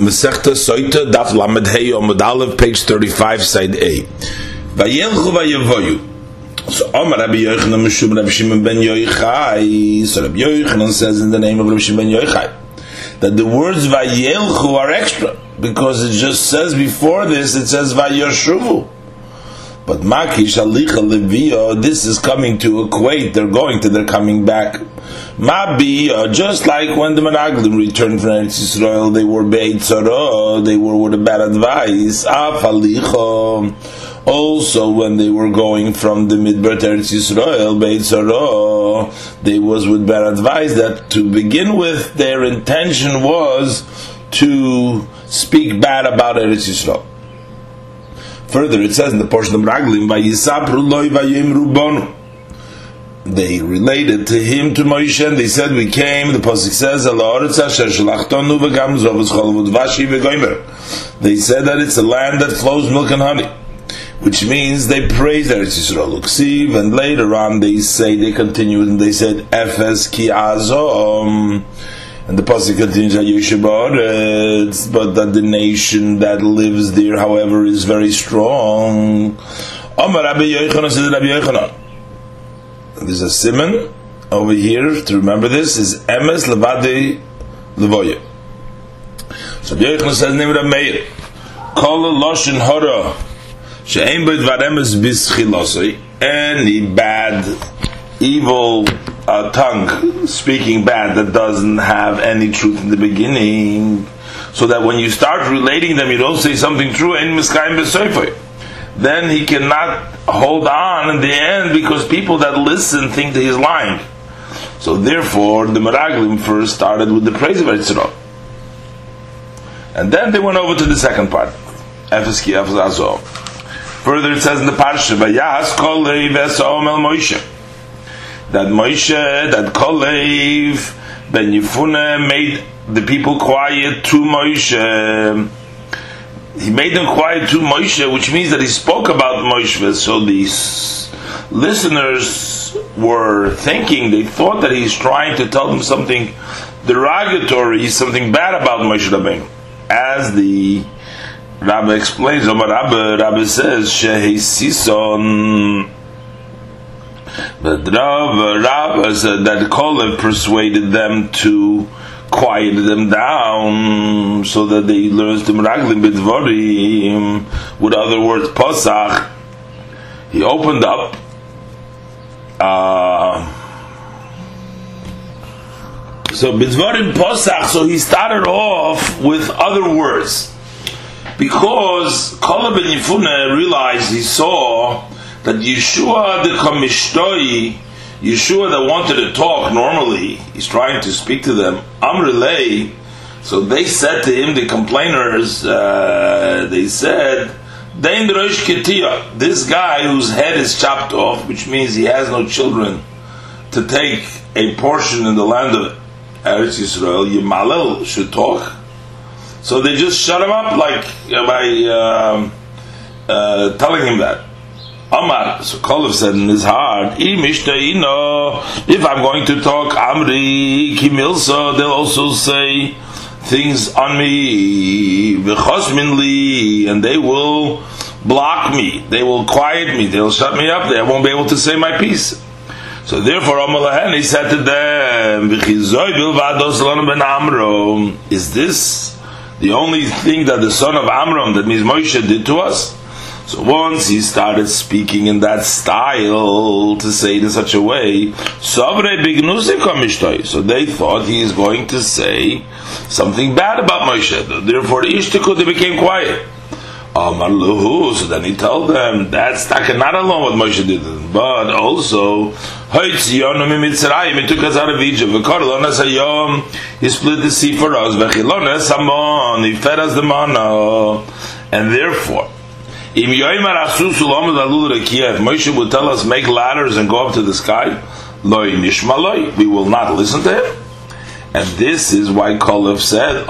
Masechta Soita Daf Lamed Hey Omad Aleph, page 35, side A. Vayelchu vayavoyu. So Omar Rabbi Yochanan Meshum Rabbi Shimon ben Yochai. So Rabbi Yochanan says in the name of Rabbi Shimon ben Yochai that the words Vayelchu are extra because it just says before this it says Vayoshuvu. But Maki Shalicha Levio, this is coming to equate, they're going to, they're coming back. Mabi, uh, just like when the Meraglim returned from Eretz Yisrael, they were Beit they were with a bad advice. Afalicha, also when they were going from the Midbar to Eretz Yisrael, Beit they was with bad advice that to begin with, their intention was to speak bad about Eretz Yisrael. Further, it says in the portion of Raglim, "Vayisapru loy vayimru bonu." They related to him to Moshe, and they said, "We came." The pasuk says, They said that it's a land that flows milk and honey, which means they praise Eretz Yisrael and later on they say they continued and they said, "Efes ki azom." And the pasuk continues, but that the nation that lives there, however, is very strong. There's a simon over here to remember this is emes Levade levoye. So Rabbi Yochanan says name of Meir. Kol loshin hora she'ein b'd varemes bischilosei. Any bad, evil a tongue speaking bad that doesn't have any truth in the beginning, so that when you start relating them, you don't say something true, and then he cannot hold on in the end because people that listen think that he's lying. So therefore, the Meraglim first started with the praise of Yitzhak. And then they went over to the second part. Further, it says in the Parsha, "Vayas kol Moshe." That Moshe, that Kolev, Ben Yifune made the people quiet to Moshe. He made them quiet to Moshe, which means that he spoke about Moshe. So these listeners were thinking, they thought that he's trying to tell them something derogatory, something bad about Moshe Rabbeinu. As the Rabbi explains, Rabbi, Rabbi says, Shehi Sison but Rav, Rav said that Kolev persuaded them to quiet them down so that they learned to Meraglim Bidvorim. With other words, Pasach, he opened up. Uh, so Bidvorim Pasach, so he started off with other words. Because Kolev ben Yifune realized, he saw that Yeshua the Kamishtoi, Yeshua that wanted to talk normally, he's trying to speak to them, Amrele, so they said to him, the complainers, uh, they said, this guy whose head is chopped off, which means he has no children, to take a portion in the land of Eretz Yisrael, Yimalel should talk. So they just shut him up like by um, uh, telling him that. Omar, so Kolev said in his heart, if I'm going to talk Amri Kimilsa, they'll also say things on me, and they will block me, they will quiet me, they'll shut me up, they won't be able to say my piece. So therefore, Omar he said to them, Is this the only thing that the son of Amram, that means Moshe, did to us? So once he started speaking in that style to say it in such a way, so they thought he is going to say something bad about Moshe. Therefore, Ishtikud, they became quiet. So then he told them that's not alone what Moshe did, but also he took us out of Egypt. He split the sea for us. He fed us the manna, and therefore if Moshe would tell us make ladders and go up to the sky, loy nishmaloi, we will not listen to him. And this is why Kolev said,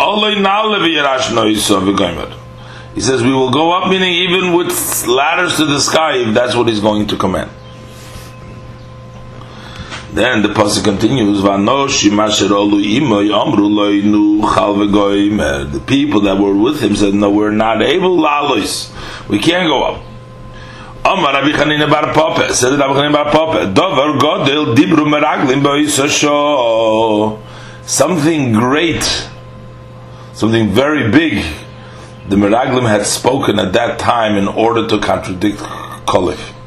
He says we will go up, meaning even with ladders to the sky, if that's what he's going to command. Then the pasuk continues. The people that were with him said, "No, we're not able lalois. We can't go up." Rabbi Chanina bar Pope said Rabbi Chanina bar Pope, "Dover godel dibru meraglim boisosho." Something great, something very big. The meraglim had spoken at that time in order to contradict Kolev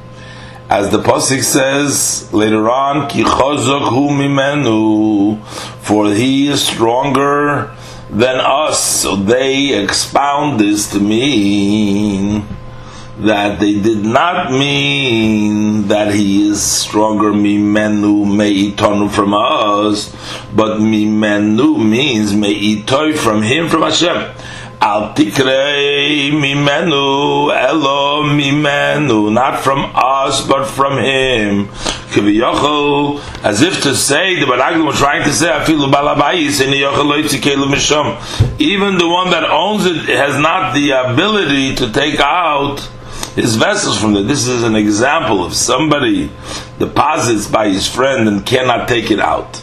as the pasuk says later on, "Ki hu mimenu," for he is stronger than us. So they expound this to mean that they did not mean that he is stronger mimenu meitonu from us, but mimenu means meitoi from him from Hashem. Al tikrei mimenu elo mimenu, not from us but from him. Kiviyachol, as if to say, the Meraglim was trying to say, afilu balabayis in misham. Even the one that owns it has not the ability to take out his vessels from it. This is an example of somebody deposits by his friend and cannot take it out.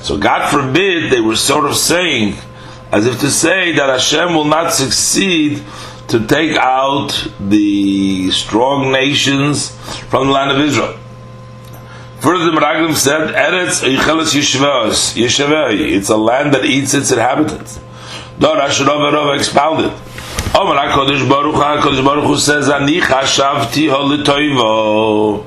So God forbid they were sort of saying as if to say that Hashem will not succeed to take out the strong nations from the land of Israel. Further, the Meraglim said, Eretz it's a land that eats its inhabitants. Dor Asherov Erov expounded. Omer HaKadosh Baruch HaKadosh Baruch says, Ani chashavti ho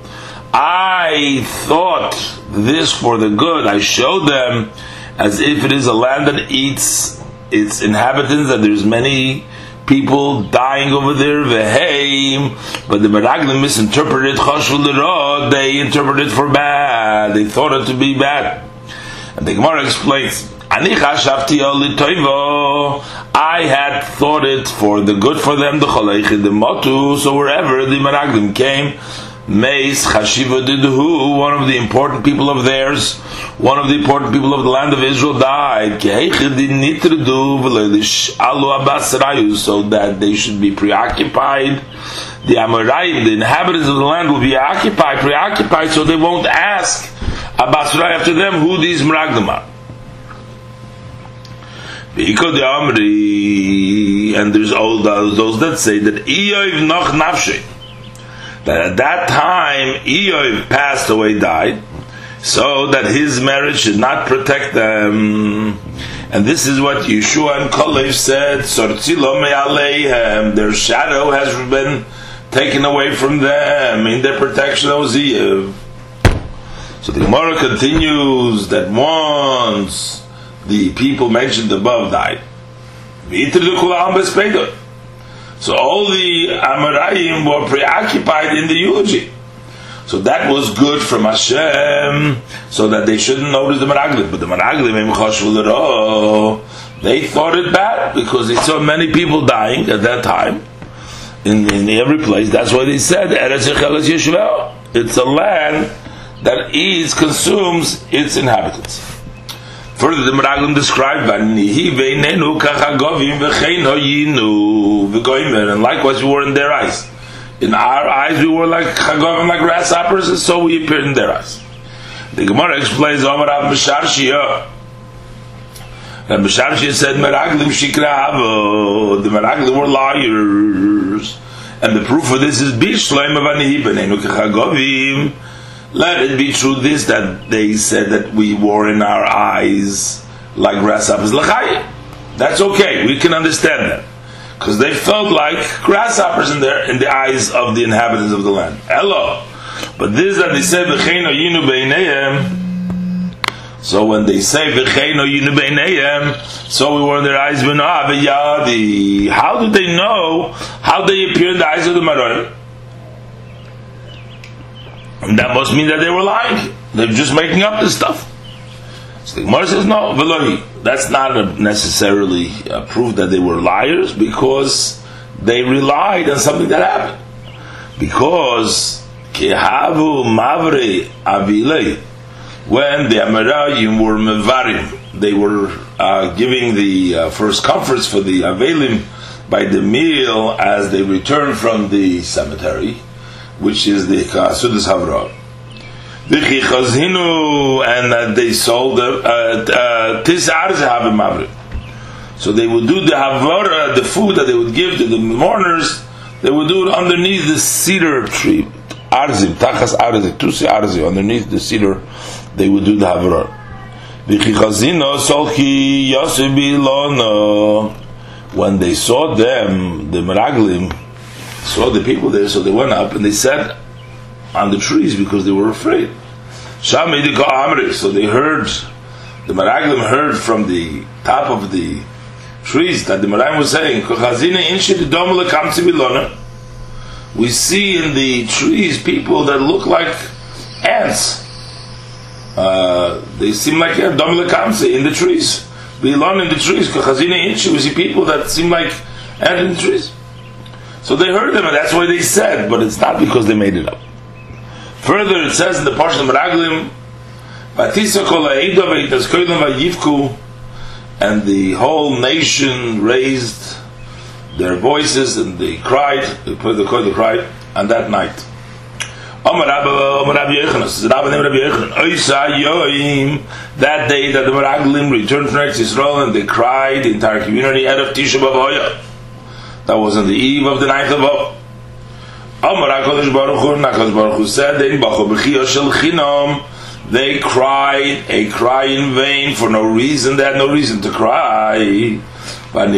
I thought this for the good. I showed them as if it is a land that eats its inhabitants, that there's many people dying over there, veheim, but the Meraglim misinterpreted Chashul they interpreted for bad, they thought it to be bad. And the Gemara explains, I had thought it for the good for them, the Cholech, the Motu, so wherever the Meraglim came, Meis Chashiva Didhu, one of the important people of theirs, one of the important people of the land of Israel died. So that they should be preoccupied. The Amoraim, the inhabitants of the land, will be occupied, preoccupied, so they won't ask Abasrai after them who these Meraglim are. And there's all those that say that Iyov noch nafshe that at that time Iyov passed away, died, so that his marriage should not protect them. And this is what Yeshua and Kalev said, their shadow has been taken away from them in their protection of Ziv. So the Gemara continues that once the people mentioned above died, so all the Amoraim were preoccupied in the eulogy. So that was good from Hashem, so that they shouldn't notice the Meraglim. But the Meraglim, they thought it bad because they saw many people dying at that time in, in every place. That's why they said It's a land that eats, consumes its inhabitants. Further, the Meraglim described Vanihi veinenu kachagovim v'cheino yinu v'goimer, and likewise we were in their eyes. In our eyes, we were like chagovim, like grasshoppers, and so we appeared in their eyes. The Gemara explains Omar Av Misharshiyah. And Misharshiyah said Meraglim shikravo. The Meraglim were liars, and the proof for this is Bishleim of Anihi veinenu kachagovim let it be true this that they said that we wore in our eyes like grasshoppers. That's okay. We can understand that because they felt like grasshoppers in their in the eyes of the inhabitants of the land. Hello, but this that they said yinu beinayim. So when they say v'cheino yinu beinayim, so we were in their eyes. How do they know how they appear in the eyes of the Marorim? That must mean that they were lying. They're just making up this stuff. So the Gemara says, no. That's not necessarily a proof that they were liars because they relied on something that happened. Because Kehavu Mavre Avilei, when the Amerayim were Mevarim, they were uh, giving the uh, first comforts for the Avelim by the meal as they returned from the cemetery which is the Kasudas Havra. and that they sold the uh, uh, tis uh, So they would do the havara, the food that they would give to the mourners. They would do it underneath the cedar tree, arzim, tachas arzim, tusi arzim, underneath the cedar. They would do the havara. When they saw them, the meraglim saw the people there, so they went up and they sat on the trees because they were afraid. So they heard, the meraglim heard from the top of the trees that the meraglim was saying, we see in the trees people that look like ants. Uh, they seem like yeah, in the trees. Bilon in the trees. We see people that seem like ants in the trees. So they heard them, and that's why they said, but it's not because they made it up. Further, it says in the Parshat Meraglim, and the whole nation raised their voices and they cried. They put the they cried on that night. That day that the Meraglim returned from Eretz Yisrael and they cried, the entire community out of Tisha B'Avoyah. That was on the eve of the ninth of Av. Amar HaKadosh Baruch Hu, HaKadosh Baruch Hu said, They cried a cry in vain for no reason. They had no reason to cry. And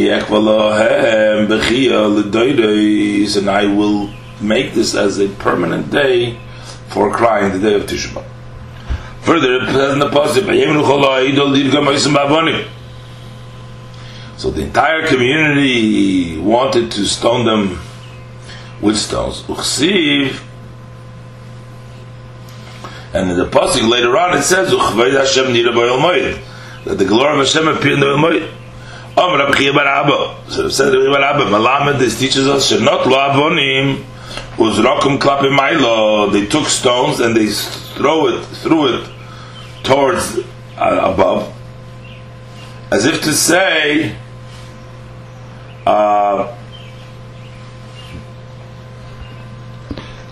I will make this as a permanent day for crying the day of Tishba. Further, it says in the Pasuk, so the entire community wanted to stone them with stones. Uchsiv, and in the pasuk later on it says Hashem that the glory of Hashem appeared in the Moed. Om Rabbi Chia Bar Abba. So it says Rabbi Bar Abba, Malamed, this teaches us, not Lo Avonim, Uzrokum Klapim Mailo. They took stones and they throw it, threw it towards uh, above, as if to say, uh,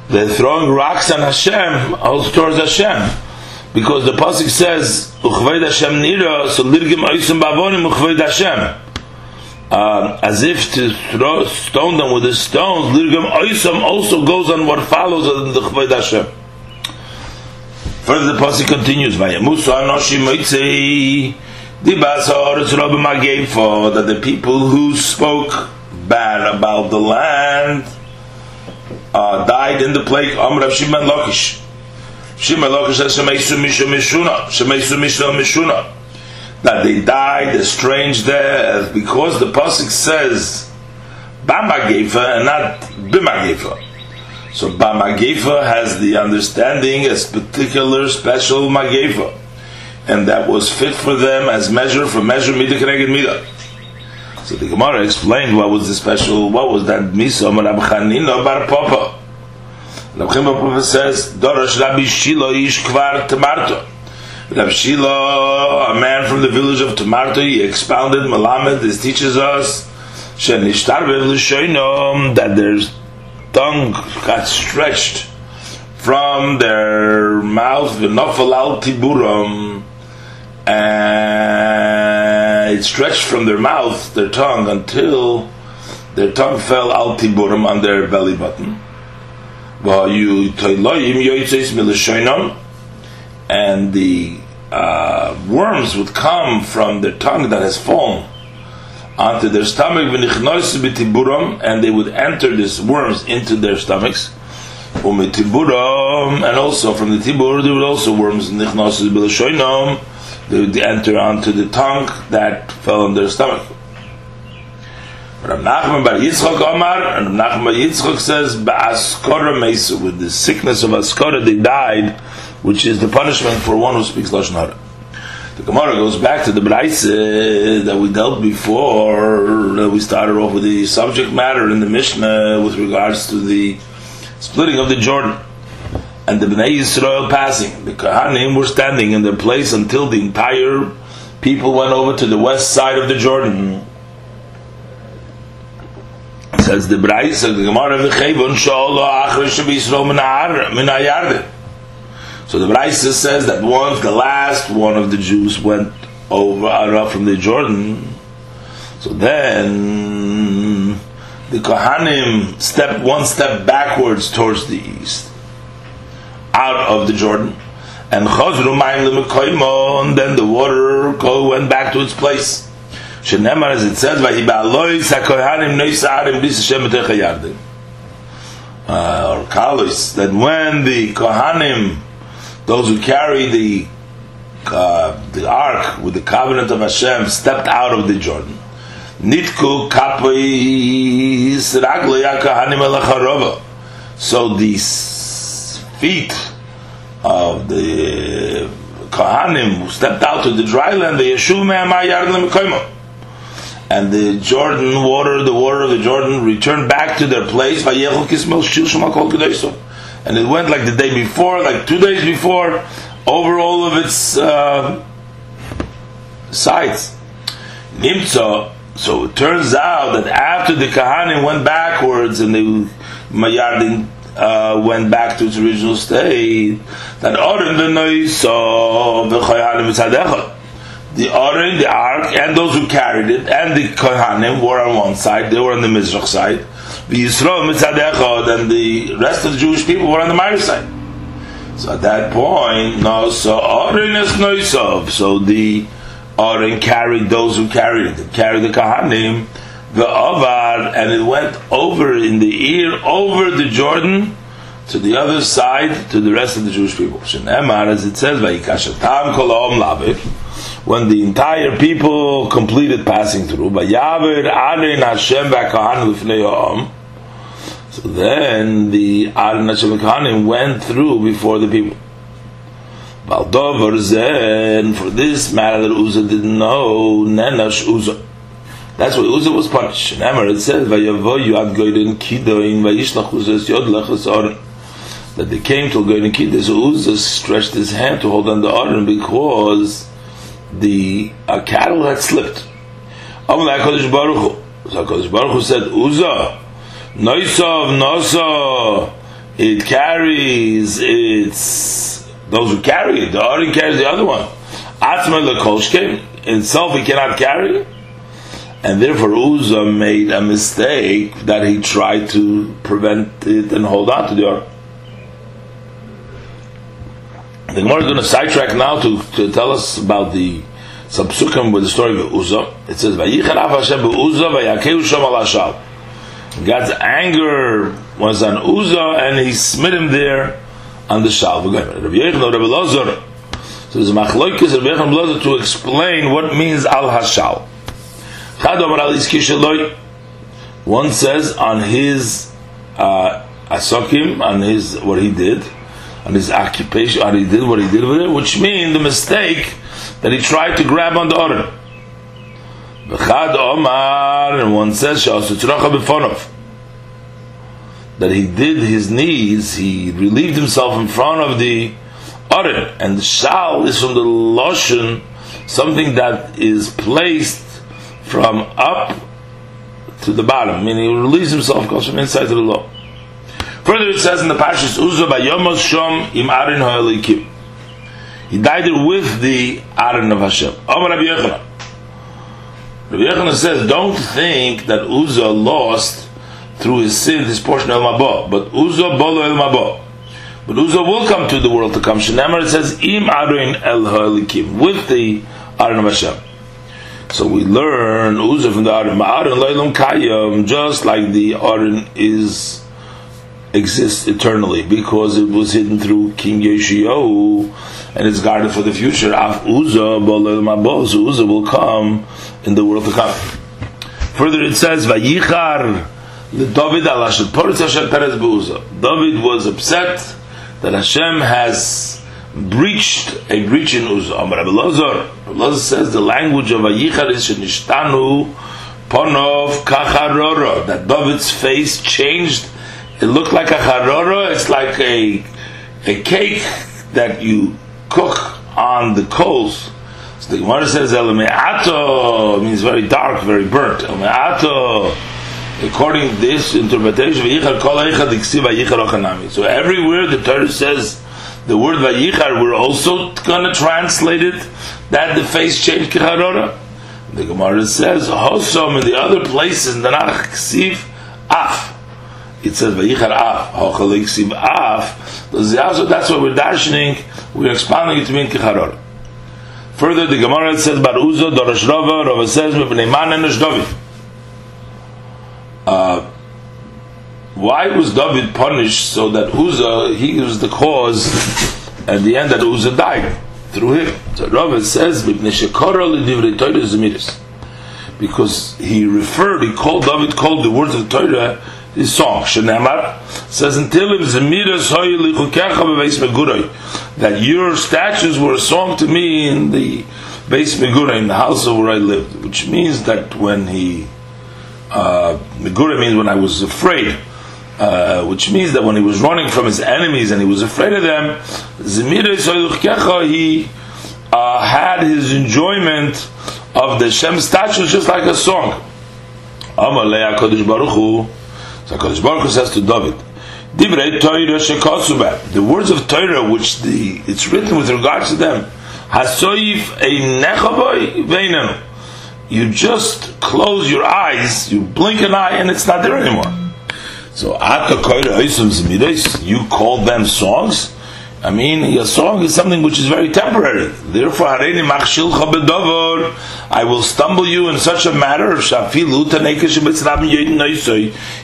they're throwing rocks on Hashem, also towards Hashem. Because the Pasuk says, Uchveid Hashem nira, so lirgim oisim bavonim uchveid Hashem. Uh, as if to throw, stone them with the stones, lirgim oisim also goes on what follows on the uchveid Hashem. Further the Pasuk continues, Vayamusa anoshi moitzei, that the people who spoke bad about the land uh, died in the plague. Amr of Shimon Lakish. Shimon Lakish says, Shemeisu Misha Mishuna. Shemeisu Misha Mishuna. That they died a strange death because the Pasuk says Bamagefa and not Bimagefa. So Bamagefa has the understanding as particular special Magefa and that was fit for them as measure for measure midah keneged midah. So the Gemara explained what was the special, what was that misa Rab Chanina bar Papa. Rab Chanina Papa says, Dorosh Rabbi Shilo ish kvar temarto. Rabbi Shilo, a man from the village of Tamarto, he expounded Malamed, this teaches us, that their tongue got stretched from their mouth, v'nofal al tiburam, and it stretched from their mouth, their tongue, until their tongue fell al tiburim on their belly button. And the uh, worms would come from their tongue that has fallen onto their stomach, and they would enter these worms into their stomachs. And also from the tibur, there would also worms they would enter onto the tongue that fell on their stomach. Rav Nachman Bar Yitzchok Omar, and Rav Nachman Bar Yitzchok says, Ba'askora Mesa, with the sickness of Askora, they died, which is the punishment for one who speaks Lashon Hara. The Gemara goes back to the Braise that we dealt before, we started off with the subject matter in the Mishnah with regards to the splitting of the Jordan and the Bnei Yisrael passing. The Kohanim were standing in their place until the entire people went over to the west side of the Jordan. Says the Brais of the Gemara of the of Yisrael. So the Braisa says that once the last one of the Jews went over uh, up from the Jordan, so then the Kohanim stepped one step backwards towards the east, out of the Jordan, and and then the water went back to its place. Shenemar, as it says, uh, or Kalos, that when the Kohanim those who carry the uh, the ark with the covenant of Hashem stepped out of the Jordan. Nitku So these feet of the Kohanim who stepped out to the dry land, the Yeshuv and the Jordan water, the water of the Jordan returned back to their place and it went like the day before, like two days before, over all of its uh. Nimtza. So it turns out that after the Kahanim went backwards and the Mayardin uh, went back to its original state, that Oren the Noisa the Oren, the Ark, and those who carried it, and the Kohanim were on one side, they were on the Mizrach side the Yisrael Mitzadecha, and the rest of the Jewish people were on the Meir side. So at that point, no, so Oren is noisov. So the Oren carried those who carried it, carried the Kahanim, the Avar, and it went over in the ear, over the Jordan, to the other side, to the rest of the Jewish people. Shenemar, as it says, Vayikashatam kol lavik, when the entire people completed passing through, Vayaver Aron Hashem v'Kahanim l'fnei so then the Aron Hashem Kahanim went through before the people. Baldover Zen, for this matter that Uzzah didn't know, Nenash Uzzah. That's why Uzzah was punished. And Emmer it says, Vayavo Yad Goyden Kidoin Vayishlach Uzzah's Yod Lechas Oren. That they came to Goyden Kidoin, so Uzzah stretched his hand to hold on the Oren because the uh, cattle had slipped. Amalei HaKadosh Baruch Hu. So HaKadosh Baruch Hu said, Uzzah, Noisov, Noso, it carries its, those who carry it, the Arin carries the other one. Atzma lekolshkem, itself he cannot carry. And therefore Uzzah made a mistake that he tried to prevent it and hold on to the Arin. The Gemara is going to sidetrack now to, to tell us about the subsukim with the story of Uzzah. It says, "Vayichar Hashem beUzzah shom al God's anger was on Uzzah, and he smit him there on the shal. So there's a machloikis Rabbi Yechon to explain what means al hashal. One says on his uh, asokim, on his what he did, on his occupation, on he did what he did with it, which means the mistake that he tried to grab on the order. V'chad Omar, and one says, that he did his knees, he relieved himself in front of the Oren, and the Shal is from the Loshen, something that is placed from up to the bottom, meaning he relieves himself, goes from inside to the low. Further, it says in the Pashas, Uzo Bayomos Shom im Arin Ha'elikim. He died with the Arin of Hashem. Omar Rabbi Yochanan. Rabbi Yochanan says, don't think that Uzzah lost through his sin his portion of Mabah, but Uzzah bolo el Mabah. But Uzzah will come to the world to come. Shenamar says, im arin el ha'elikim, with the Aron of Hashem. So we learn Uzzah from the Aron, Ma'aron leilum kayam, just like the Aron is exists eternally because it was hidden through King Yeshiyahu and it's guarded for the future. Af Uzzah, so Uzzah will come in the world to come. Further, it says, "Vayichar David al Hashem Poritz Hashem Perez Be'uzzah." David was upset that Hashem has breached a breach in Uzzah. Amar Rabbi Lazar, Lazar says the language of Vayichar is Shenishtanu Ponov Kacharora, that David's face changed. It looked like a charora. It's like a a cake that you cook on the coals. So the Gemara says El means very dark, very burnt. El according to this interpretation, so everywhere the Torah says the word Vayichar, we're also going to translate it that the face changed Kecharora. The Gemara says, Hosom in the other places in the Narach Ksiv, Af. It says Vayichar Af, Hochalik Af. So that's what we're darshaning, we're expounding it to mean Kecharora. Further, the Gemara says, Bar Uzo, Dorosh Rava, Rava says, Mepnei Man and David. Uh, why was David punished so that Uzzah, he was the cause at the end that Uzzah died through him? So Rav says, because he referred, he called David, called the words of the Torah his song. Shenemar says until that your statues were a song to me in the base Megura, in the house of where I lived, which means that when he uh, Megura means when I was afraid uh, which means that when he was running from his enemies and he was afraid of them, he uh, had his enjoyment of the Shem statues just like a song. So HaKadosh Baruch Hu says to David, the words of Torah which the, it's written with regards to them, you just close your eyes, you blink an eye, and it's not there anymore. So you call them songs? I mean, a song is something which is very temporary. Therefore, I will stumble you in such a matter.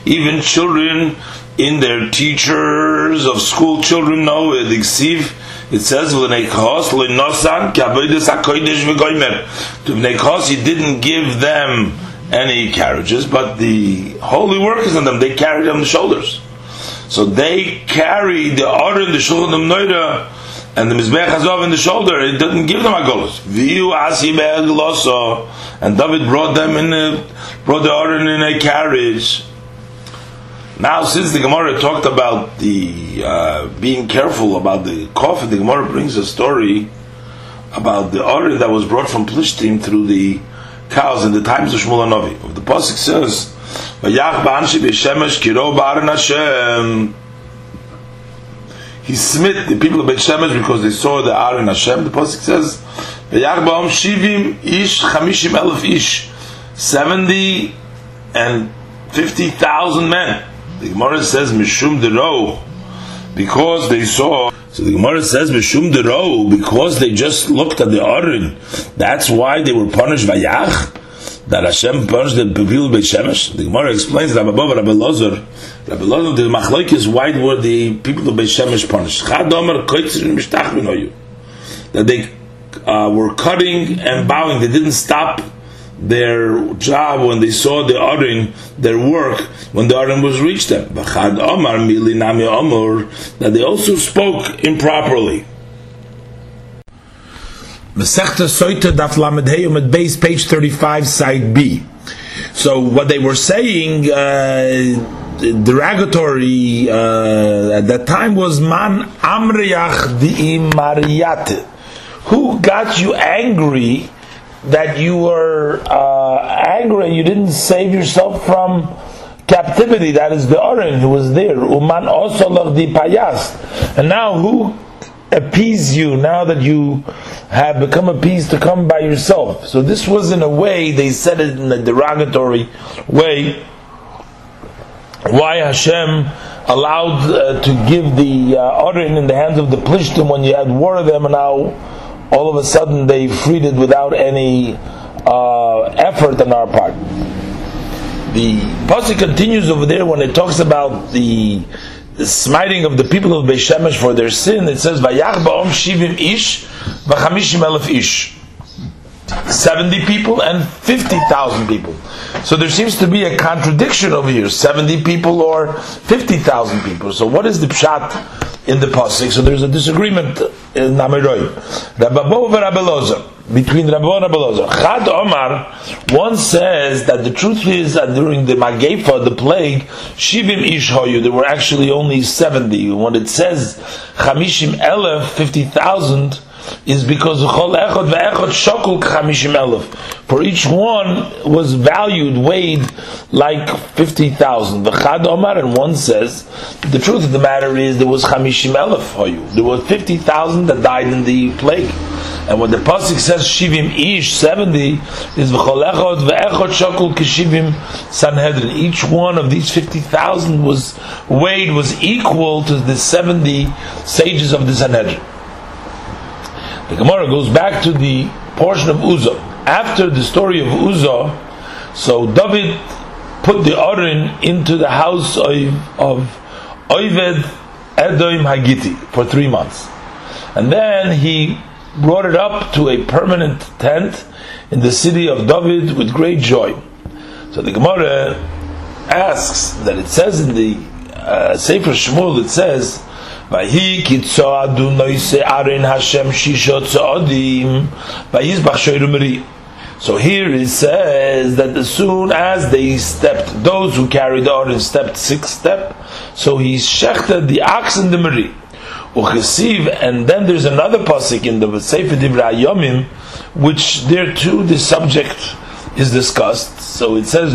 Even children in their teachers of school children know it. It says, he didn't give them any carriages, but the holy workers in them, they carried on the shoulders. So they carried the order in the shoulder of Noida and the Mizbech Hazov in the shoulder. It didn't give them a golos. And David brought them in a, brought the order in a carriage. Now, since the Gemara talked about the uh, being careful about the coffin, the Gemara brings a story about the order that was brought from Plishtim through the cows in the times of Shmuel Novi. The pasuk says, "Vayach ba'anshi b'shemesh kiro ba'aron Hashem." He smit the people of Beit Shemesh because they saw the Aron Hashem. The pasuk says, "Vayach ba'om shivim ish chamishim elef ish," seventy and fifty thousand men. The Gemara says, "Mishum dero," because they saw so the Gemara says, "B'shum dero," because they just looked at the Aron. That's why they were punished by Yach. That Hashem punished the people of Shemesh. The Gemara explains Rabbi Baba, Rabbi Lozer, Rabbi Lozer, the Machlok is why were the people of Beit Shemesh punished? That they uh, were cutting and bowing. They didn't stop their job when they saw the Arin, their work, when the Arin was reached them. That they also spoke improperly. Masechta Soita Daf Lamed at base page 35, side B. So what they were saying, uh, derogatory uh, at that time was Man Amriach Di Mariyate. Who got you angry that you were uh, angry, you didn't save yourself from captivity. That is the Oren who was there. Uman also the payas. And now who appease you now that you have become appeased to come by yourself? So this was in a way, they said it in a derogatory way. Why Hashem allowed uh, to give the uh, in the hands of the Plishtim when you had war of them and now all of a sudden they freed it without any uh, effort on our part. The pasuk continues over there when it talks about the, smiting of the people of Beishemesh for their sin. It says, "Vayach ba'om shivim ish, v'chamishim elef ish." 70 people and 50,000 people. So there seems to be a contradiction over here 70 people or 50,000 people. So, what is the pshat in the pasuk? So, there's a disagreement uh, in Namiroi. Rababo and between Rabbo and Rabbi Chad Omar, one says that the truth is that during the Magefa, the plague, Shivim Ish Hoyu, there were actually only 70. When it says Chamishim Elef, 50,000, is because. For each one was valued, weighed like fifty thousand. V'chad omar, and one says, the truth of the matter is there was chamishim elef There were fifty thousand that died in the plague. And when the pasuk says shivim ish seventy is v'cholechot ve'echot shokul kishivim sanhedrin. Each one of these fifty thousand was weighed was equal to the seventy sages of the Sanhedrin. The Gemara goes back to the portion of Uzzah. After the story of Uzzah, so David put the Aron into the house of, of Oived Edom Hagiti for three months. And then he brought it up to a permanent tent in the city of David with great joy. So the Gemara asks that it says in the uh, Sefer Shmuel, it says, Vahi kitzoadu noise arin Hashem shisho tzoadim vayizbach shoyrumeri. So here it says that as soon as they stepped, those who carried the Aron stepped six step, so he shechted the ox and the meri and then there's another pasuk in the Sefer Divrei Yomim, which there too the subject is discussed. So it says.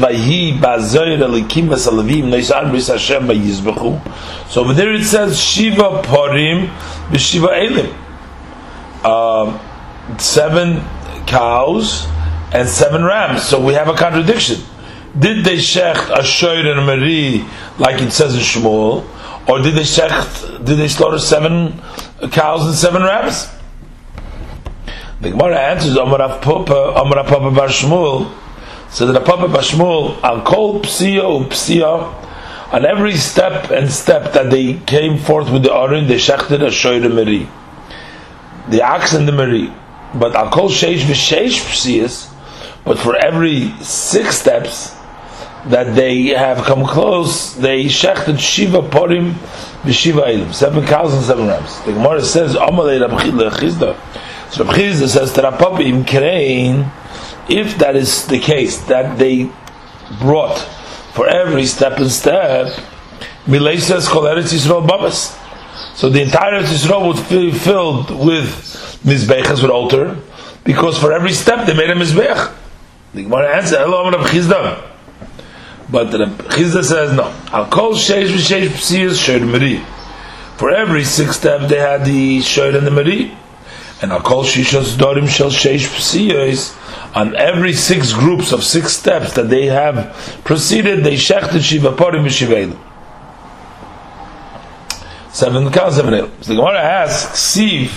So over there it says, "Shiva parim v'shiva elim." Uh, seven cows and seven rams. So we have a contradiction. Did they shecht a shoyer and meri like it says in Shmuel? Or did they shecht, did they slaughter seven cows and seven rams? The Gemara answers, Amar Papa, Amar Papa Bar Shmuel, so that Papa Bar Shmuel, Al Kol Psiya Psiya, on every step and step that they came forth with the Aron, they shechted a shoyre meri. The ox and the meri. But Al Kol Sheish V'Sheish Psiyas, but for every six steps, that they have come close, they shechted Shiva Porim B'Shiva Eilim, seven cows and seven rams. The Gemara says, Amalei Rabchila Chizda. So Chizda says, Terapapi Im Kerein, if that is the case, that they brought for every step and step, Milay says, Kol Eretz Yisrael Babas. So the entire Eretz Yisrael be filled with Mizbechas, with altar, because for every step they made a Mizbech. The Gemara answers, Hello, Rabbi Chizda. But the Chizda says no. I'll call sheish v'sheish psiyas shoyd meri. For every six step they had the shoyd and the meri. And I'll call shishos dorim shel sheish psiyas. On every six groups of six steps that they have proceeded, they shechted shiva porim v'shiveilu. Seven cows, seven el. So the Gemara asks, Siv,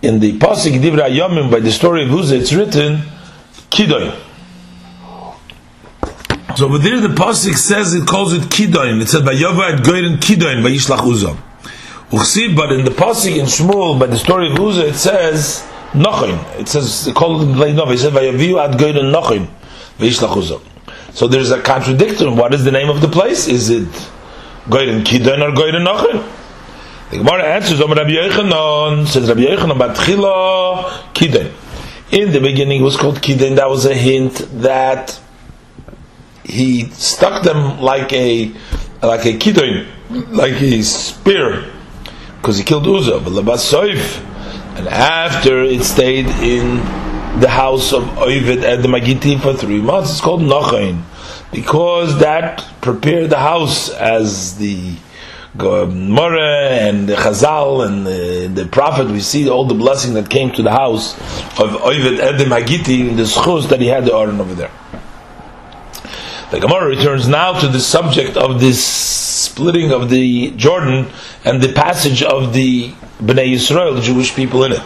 in the Pasik Divra Yomim, by the story of Uzzah, it's written, Kidoy. So over there the pasuk says it calls it kidoin. It says Vayova at Goyrin kidoin Vayishlach Uzzah. Uchsiv, but in the pasuk in Shmuel by the story of Uzzah it says Nochin. It says it called it Leinov. It says Vayaviu at Goyrin Nochin Vayishlach Uzzah. So there's a contradiction. What is the name of the place? Is it Goyrin kidoin or Goyrin Nochin? The Gemara answers, Om Rabbi Yochanan, says Rabbi Yochanan, Batchila Kiden. In the beginning it was called Kiden, that was a hint that he stuck them like a like a kidon, like a spear, because he killed Uzzah. But Labasoif, and after it stayed in the house of Ovid Edom Hagiti for three months, it's called Nachain, because that prepared the house as the um, Gemara and the Chazal and the, the, Prophet, we see all the blessing that came to the house of Ovid Edom Hagiti, the schus that he had the Aron over there. The Gemara returns now to the subject of this splitting of the Jordan and the passage of the Bnei Yisrael, the Jewish people in it.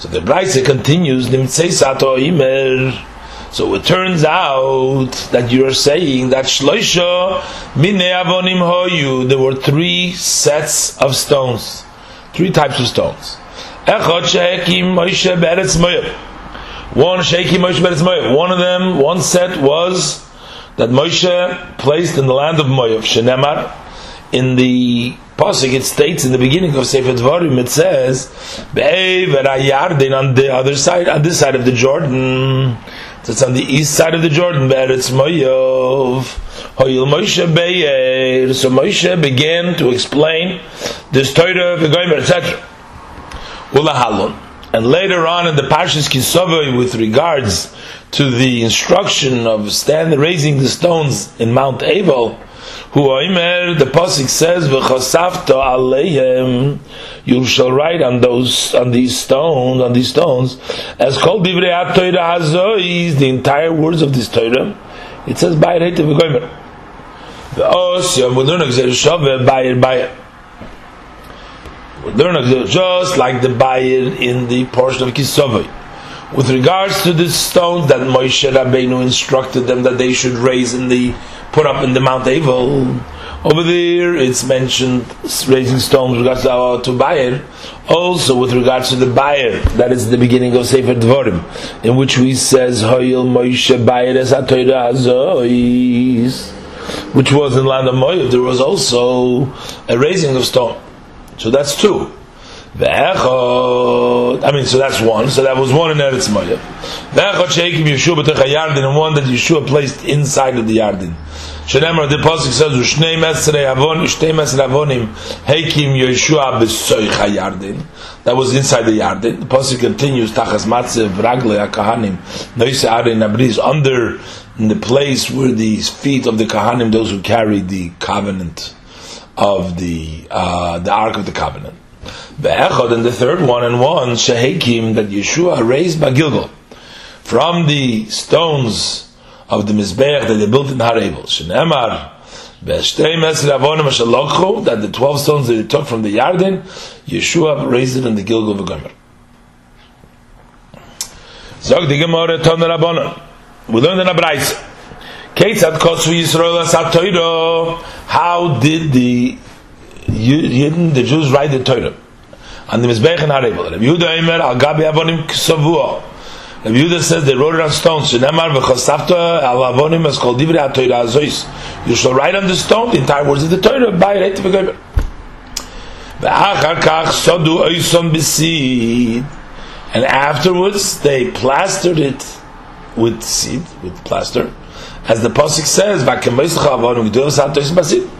So the Braise continues, Imer. So it turns out that you are saying that Shloisha Avonim Hoyu, there were three sets of stones, three types of stones. Echot Shehekim Moshe Beretz. One Shehekim Moshe Beretz. One of them, one set was that Moshe placed in the land of Moav, Shenemar, in the Pasuk, it states in the beginning of Sefer Dvarim, it says, Yarden on the other side, on this side of the Jordan. So it's on the east side of the Jordan, Beretz Moav. Hoyil Moshe Be'er. So Moshe began to explain this Torah, V'goymer, etc. Ulahalon. And later on in the Parshas Kisavai, with regards to the instruction of stand raising the stones in Mount Abel, who Oimer, the Pasik says, V'chosafta aleihem, you shall write on those, on these stones, on these stones, as called Divrei HaTorah Hazois, the entire words of this Torah, it says, Bayir Heite. The Osya, we learn Gzer Shaveh, Bayir Bayir. Just like the Bayir in the portion of Kisavai. With regards to the stones that Moshe Rabbeinu instructed them that they should raise in the put up in the Mount Avel. Over there, it's mentioned raising stones with regards to, uh, to Bayer. Also, with regards to the Bayer, that is the beginning of Sefer Dvorim, in which we says Hoyel Moshe Bayer es Azois, which was in land of Moav. There was also a raising of stone. So that's two. Ve'echot, I mean, so that's one. So that was one in Eretz Moav. Ve'echot sheikim Yeshua b'tech Yardin, and one that Yeshua placed inside of the Yardin. Shenemar, the Pasuk says, Ushnei mesrei avon, ushnei mesrei avonim, heikim Yeshua b'soich Yardin. That was inside the Yardin. The Pasuk continues, Tachas matzev ragle ha-kahanim, noise arin abriz, under in the place where the feet of the Kahanim, those who carried the covenant of the, uh, the Ark of the Covenant. Be'echad, and the third one, and one, Shehekim, that Yeshua raised by Gilgal, from the stones of the Mizbeach that they built in Harabel. Shenemar, that the 12 stones that they took from the Yarden, Yeshua raised it in the Gilgal V'gomer. Zog the Gemara Ton Rabbanon. We learned in a Braise. Ketzad Kosvu Yisrael Asat How did the Yidden, the Jews write the Torah? And the Mizbech and Haribel. Rabbi Yehuda Eimer, Al Gabi Avonim Ksavua. Rabbi Yehuda says they wrote it on stones. Shenemar v'chasafta al Avonim as called Divrei HaTorah Azois. You shall write on the stone the entire words of the Torah by Reit v'goyber. V'achar kach sodu oison b'seed. And afterwards they plastered it with seed, with plaster. As the Pasuk says, V'akem v'yisach avonim g'durus ha'tois b'seed.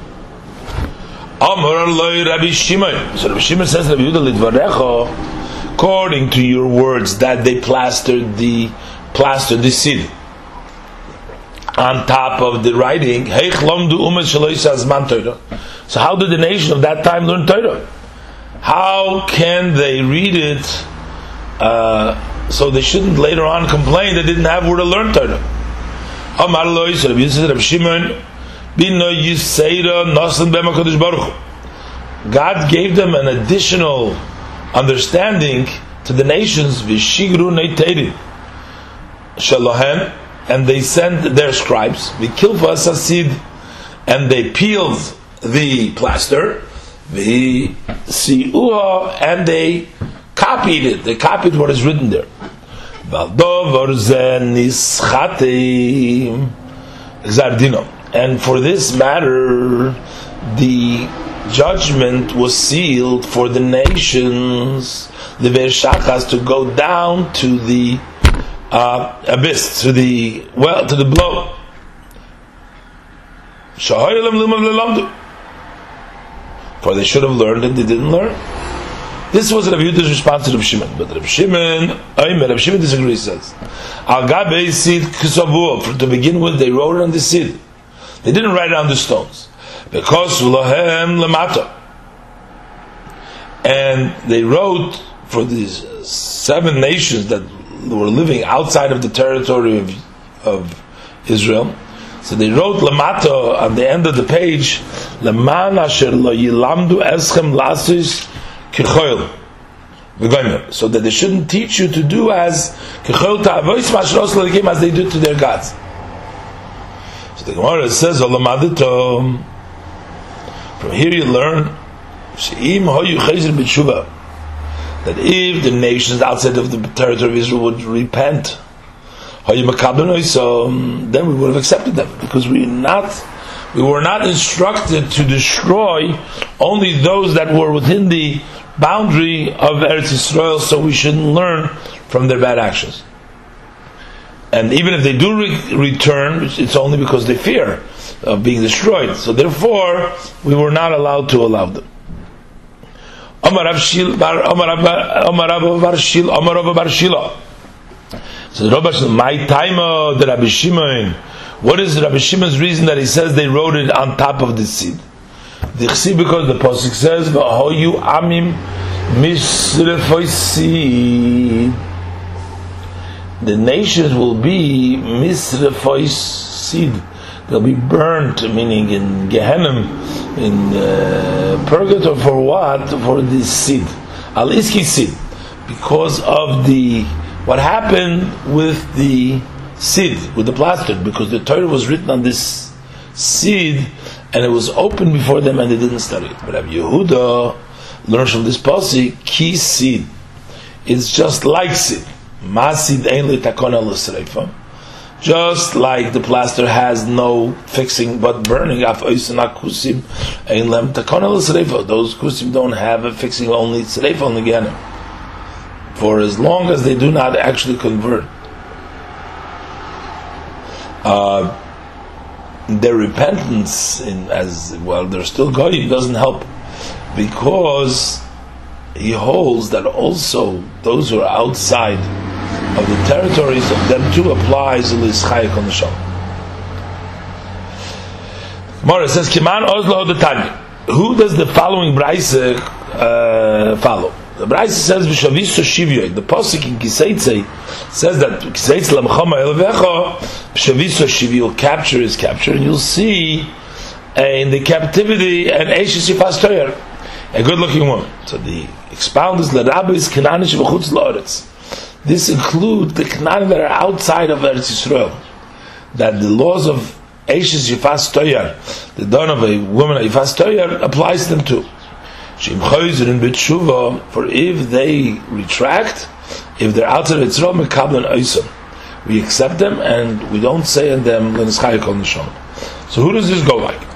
Amar loy Rabbi Shimon. So Rabbi Shimon says Rabbi Yehuda Lidvarecho, according to your words that they plastered the plastered the seed on top of the writing. So how did the nation of that time learn Torah? How can they read it? Uh, so they shouldn't later on complain they didn't have where to learn Torah. Amar God gave them an additional understanding to the nations, Vishigru Neiteri and they sent their scribes, Vikilfa Sasid, and they peeled the plaster, Siuha, and they copied it, they copied what is written there. And for this matter, the judgment was sealed for the nations, the Vershachas, to go down to the uh, abyss, to the well, to the blow. For they should have learned and they didn't learn. This was Rabbi Yehuda's response to Rabbi Shimon, but Rabbi Shimon, Aymer, Rabbi Shimon disagrees. Says, "Al gabe sid To begin with, they wrote on the seed. They didn't write it on the stones because lahem lamata, and they wrote for these seven nations that were living outside of the territory of, of Israel. So they wrote lamata on the end of the page, leman asher lo yilamdu eschem lasis. So that they shouldn't teach you to do as as they do to their gods. So the Gemara says, From here you learn that if the nations outside of the territory of Israel would repent, then we would have accepted them because we not we were not instructed to destroy only those that were within the boundary of Eretz Yisrael, so we shouldn't learn from their bad actions and even if they do re- return, it's only because they fear of being destroyed. So therefore, we were not allowed to allow them. Rav Shil Bar Rav Shil Rav Bar Shila. So the Rabbi my time uh, the Rabbi Shimon. What is Rabbi Shimon's reason that he says they wrote it on top of the seed? The chsi because the pasuk says v'hoyu amim misrefoisi. The nations will be misrefois seed. They'll be burnt, meaning in Gehenna, in uh, purgatory for what? For this seed, al iski seed, because of the what happened with the seed, with the plaster, because the Torah was written on this seed, and it was open before them, and they didn't study it. But Rabbi Yehuda learns from this policy, key seed. It's just like seed. Masid ein takona l'sreifa. Just like the plaster has no fixing but burning, af kusim ein lem takona l'sreifa. those kusim don't have a fixing, only only again. For as long as they do not actually convert, uh, their repentance in as well they're still going doesn't help because he holds that also those who are outside of the territories of them too applies on the Shom. Mora says, Kiman Ozlo Tanya. Who does the following Braise uh, follow? The Braise says, Vishaviso Shivyoy. The Pasuk in Kiseitze says that Kiseitze Lamchama Elvecho, Vishaviso Shivyo, capture is capture, and you'll see uh, in the captivity an Eishes Yifas a good looking woman. So the expound is Lerabis Kananish V'chutz Loretz. This includes the Canaan that are outside of Eretz Yisrael. That the laws of Eishes Yifas Toyar, the don of a woman of Yifas Toyar, applies to them too. Shim Choyzer in Bitshuva, for if they retract, if they're outside of Yisrael, Mekablan Oisam. We accept them and we don't say in them, So who does this go like?